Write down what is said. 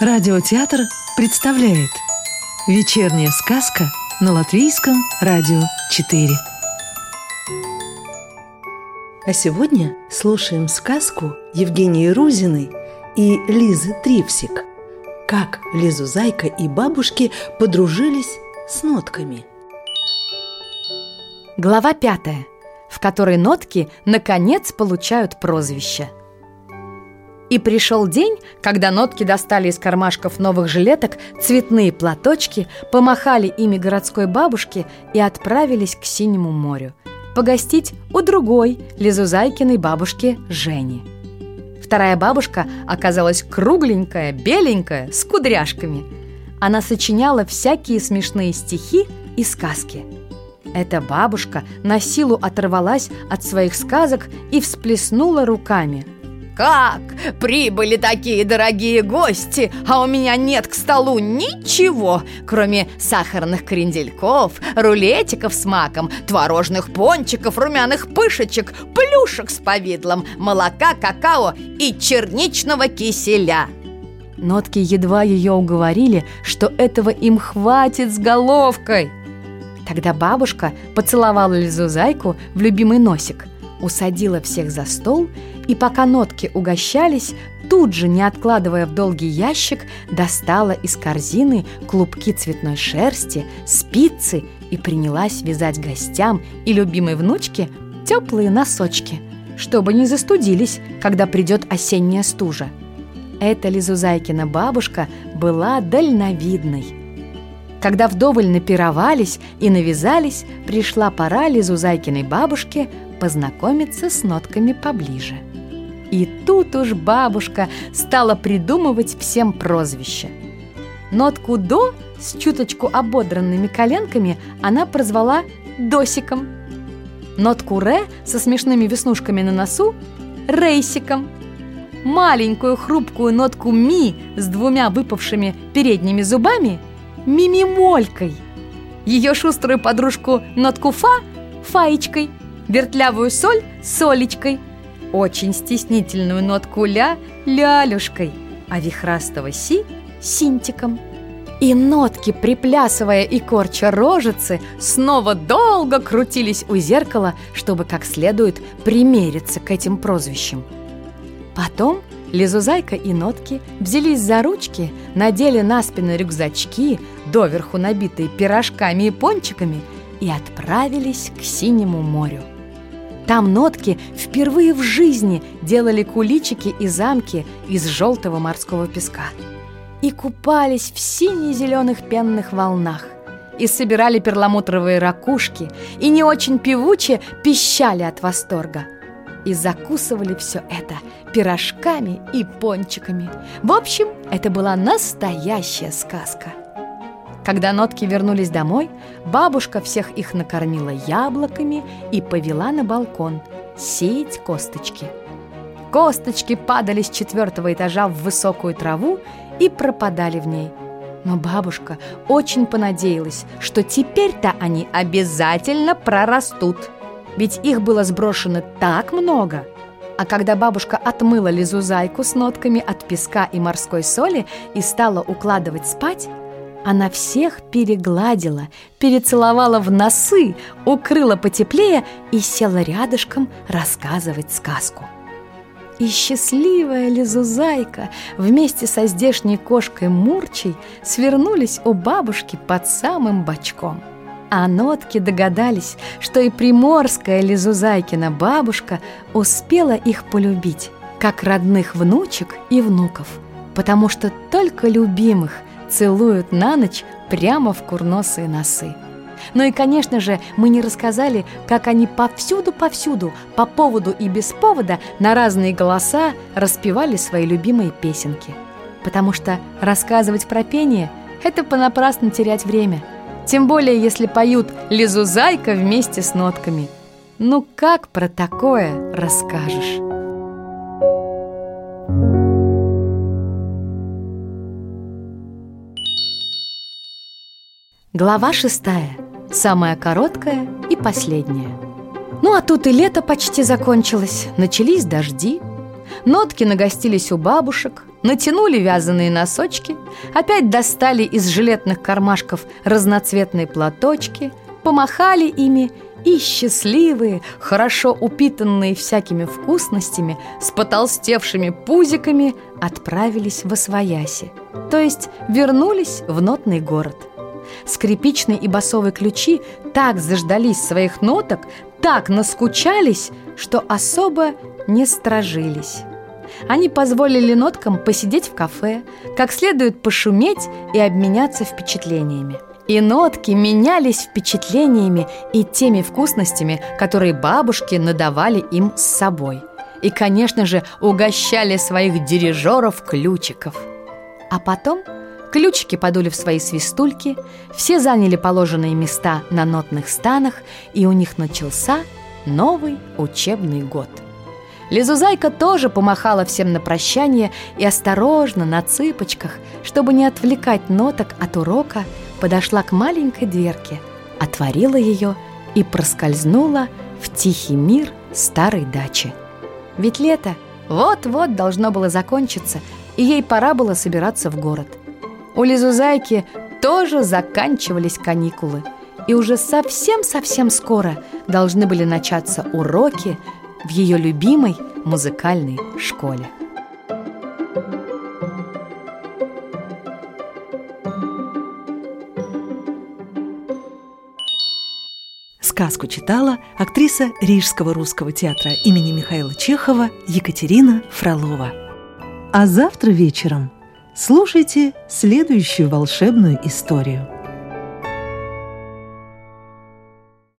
Радиотеатр представляет Вечерняя сказка на Латвийском радио 4 А сегодня слушаем сказку Евгении Рузиной и Лизы Трипсик Как Лизу Зайка и бабушки подружились с нотками. Глава пятая, в которой нотки наконец получают прозвище – и пришел день, когда нотки достали из кармашков новых жилеток цветные платочки, помахали ими городской бабушке и отправились к Синему морю. Погостить у другой Лизузайкиной бабушки Жени. Вторая бабушка оказалась кругленькая, беленькая, с кудряшками. Она сочиняла всякие смешные стихи и сказки. Эта бабушка на силу оторвалась от своих сказок и всплеснула руками – как? Прибыли такие дорогие гости, а у меня нет к столу ничего, кроме сахарных крендельков, рулетиков с маком, творожных пончиков, румяных пышечек, плюшек с повидлом, молока, какао и черничного киселя. Нотки едва ее уговорили, что этого им хватит с головкой. Тогда бабушка поцеловала Лизу Зайку в любимый носик – усадила всех за стол и, пока нотки угощались, тут же, не откладывая в долгий ящик, достала из корзины клубки цветной шерсти, спицы и принялась вязать гостям и любимой внучке теплые носочки, чтобы не застудились, когда придет осенняя стужа. Эта Лизузайкина бабушка была дальновидной. Когда вдоволь напировались и навязались, пришла пора Лизузайкиной бабушке познакомиться с нотками поближе. И тут уж бабушка стала придумывать всем прозвища. Нотку «до» с чуточку ободранными коленками она прозвала «досиком». Нотку «ре» со смешными веснушками на носу – «рейсиком». Маленькую хрупкую нотку «ми» с двумя выпавшими передними зубами – «мимимолькой». Ее шуструю подружку нотку «фа» – «фаечкой» вертлявую соль – солечкой, очень стеснительную нотку ля – лялюшкой, а вихрастого си – синтиком. И нотки, приплясывая и корча рожицы, снова долго крутились у зеркала, чтобы как следует примериться к этим прозвищам. Потом Лизузайка и нотки взялись за ручки, надели на спину рюкзачки, доверху набитые пирожками и пончиками, и отправились к Синему морю. Там нотки впервые в жизни делали куличики и замки из желтого морского песка. И купались в сине-зеленых пенных волнах. И собирали перламутровые ракушки, и не очень певуче пищали от восторга. И закусывали все это пирожками и пончиками. В общем, это была настоящая сказка. Когда нотки вернулись домой, бабушка всех их накормила яблоками и повела на балкон сеять косточки. Косточки падали с четвертого этажа в высокую траву и пропадали в ней. Но бабушка очень понадеялась, что теперь-то они обязательно прорастут. Ведь их было сброшено так много. А когда бабушка отмыла лизузайку с нотками от песка и морской соли и стала укладывать спать, она всех перегладила, перецеловала в носы, укрыла потеплее и села рядышком рассказывать сказку. И счастливая Лизузайка вместе со здешней кошкой Мурчей свернулись у бабушки под самым бочком. А нотки догадались, что и приморская Лизузайкина бабушка успела их полюбить, как родных внучек и внуков, потому что только любимых целуют на ночь прямо в курносые носы. Ну и, конечно же, мы не рассказали, как они повсюду-повсюду, по поводу и без повода, на разные голоса распевали свои любимые песенки. Потому что рассказывать про пение – это понапрасну терять время. Тем более, если поют «Лизузайка» вместе с нотками. Ну как про такое расскажешь? Глава шестая, самая короткая и последняя. Ну а тут и лето почти закончилось, начались дожди. Нотки нагостились у бабушек, натянули вязаные носочки, опять достали из жилетных кармашков разноцветные платочки, помахали ими и счастливые, хорошо упитанные всякими вкусностями, с потолстевшими пузиками отправились в Освояси, то есть вернулись в нотный город. Скрипичные и басовые ключи так заждались своих ноток, так наскучались, что особо не сторожились. Они позволили ноткам посидеть в кафе, как следует пошуметь и обменяться впечатлениями. И нотки менялись впечатлениями и теми вкусностями, которые бабушки надавали им с собой. И, конечно же, угощали своих дирижеров ключиков. А потом ключики подули в свои свистульки, все заняли положенные места на нотных станах, и у них начался новый учебный год. Лизузайка тоже помахала всем на прощание и осторожно, на цыпочках, чтобы не отвлекать ноток от урока, подошла к маленькой дверке, отворила ее и проскользнула в тихий мир старой дачи. Ведь лето вот-вот должно было закончиться, и ей пора было собираться в город. У Лизузайки тоже заканчивались каникулы, и уже совсем-совсем скоро должны были начаться уроки в ее любимой музыкальной школе. Сказку читала актриса Рижского русского театра имени Михаила Чехова Екатерина Фролова. А завтра вечером слушайте следующую волшебную историю –